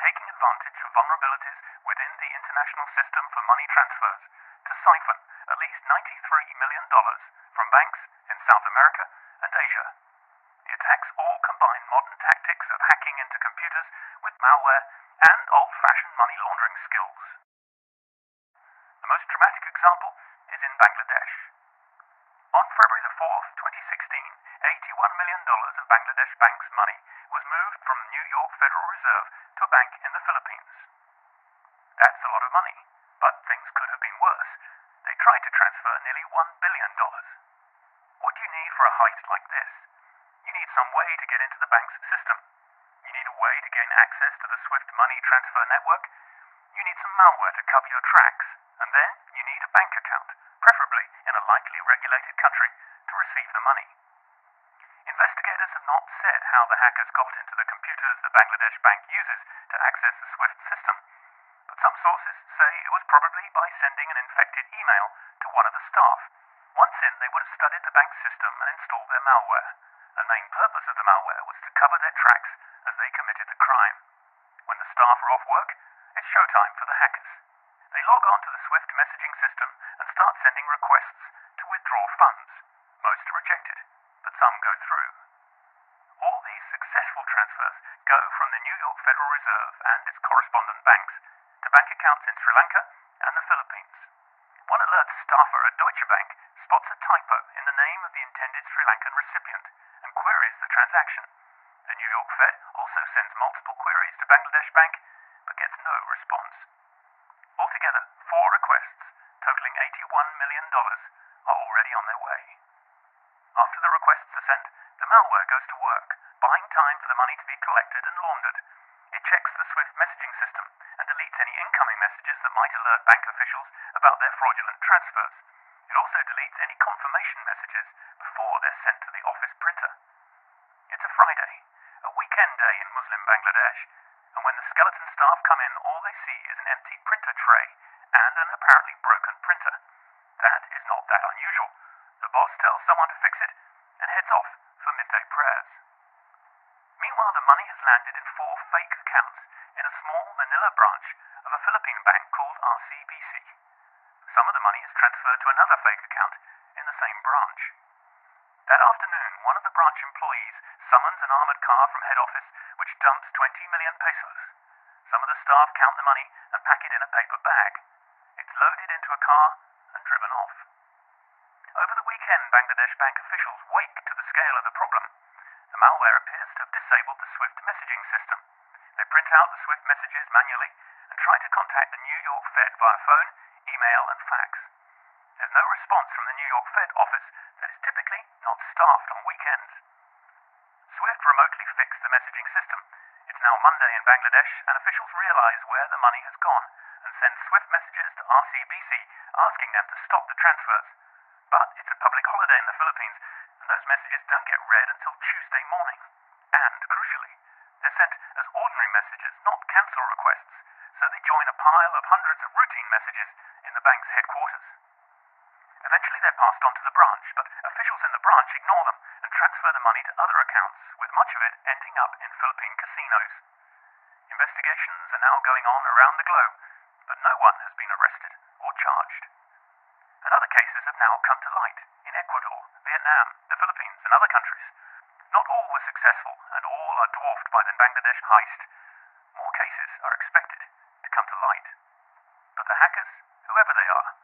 taking advantage of vulnerabilities within the international system for money transfers to siphon at least $93 million from banks in South America and Asia. The attacks all combine modern tactics of hacking into computers with malware and old fashioned money laundering skills. The most dramatic example is in Bangladesh. On February the 4th, 2016, $81 million of Bangladesh Bank's money was moved from the New York Federal Reserve to a bank in the Philippines. That's a lot of money, but things could have been worse. They tried to transfer nearly $1 billion. What do you need for a heist like this? You need some way to get into the bank's system. You need a way to gain access to the Swift money transfer network. You need some malware to cover your tracks. And then you need a bank account, preferably in a lightly regulated country, to receive the money. Investigators have not said how the hackers got into the computers the Bangladesh bank uses to access the SWIFT system, but some sources say it was probably by sending an infected email to one of the staff. Once in, they would have studied the bank system and installed their malware. The main purpose of the malware was to cover their tracks as they committed the crime. When the staff are off work, it's showtime for the hackers. They log on to the SWIFT messaging system and start sending requests to withdraw funds. Most are rejected, but some go through. All these successful transfers go from the New York And its correspondent banks to bank accounts in Sri Lanka and the Philippines. One alert staffer at Deutsche Bank spots a typo in the name of the intended Sri Lankan recipient and queries the transaction. The New York Fed also sends multiple queries to Bangladesh Bank but gets no response. Altogether, four requests, totaling $81 million, are already on their way. After the requests are sent, the malware goes to work, buying time for the money to be collected and laundered. Checks the SWIFT messaging system and deletes any incoming messages that might alert bank officials about their fraudulent transfers. It also deletes any confirmation messages before they're sent to the office printer. It's a Friday, a weekend day in Muslim Bangladesh, and when the skeleton staff come in, all they see is an empty printer tray and an apparently broken printer. That is not that unusual. The boss tells someone to fix it and heads off for midday prayers. Meanwhile, the money has landed in four fake accounts in a small Manila branch of a Philippine bank called RCBC. Some of the money is transferred to another fake account in the same branch. That afternoon, one of the branch employees summons an armored car from head office which dumps 20 million pesos. Some of the staff count the money and pack it in a paper bag. It's loaded into a car and driven off. Over the weekend, Bangladesh bank officials wake to the scale of the problem. The malware appears to have disabled the SWIFT messaging system. They print out the SWIFT messages manually and try to contact the New York Fed via phone, email, and fax. There's no response from the New York Fed office that is typically not staffed on weekends. SWIFT remotely fixed the messaging system. It's now Monday in Bangladesh, and officials realize where the money has gone and send SWIFT messages to RCBC asking them to stop the transfers. But it's a public holiday in the Philippines, those messages don't get read until Tuesday morning. And, crucially, they're sent as ordinary messages, not cancel requests, so they join a pile of hundreds of routine messages in the bank's headquarters. Eventually, they're passed on to the branch, but officials in the branch ignore them and transfer the money to other accounts, with much of it ending up in Philippine casinos. Investigations are now going on around the globe, but no one has been arrested or charged. And other cases have now come to light Vietnam, the Philippines, and other countries. Not all were successful, and all are dwarfed by the Bangladesh heist. More cases are expected to come to light. But the hackers, whoever they are.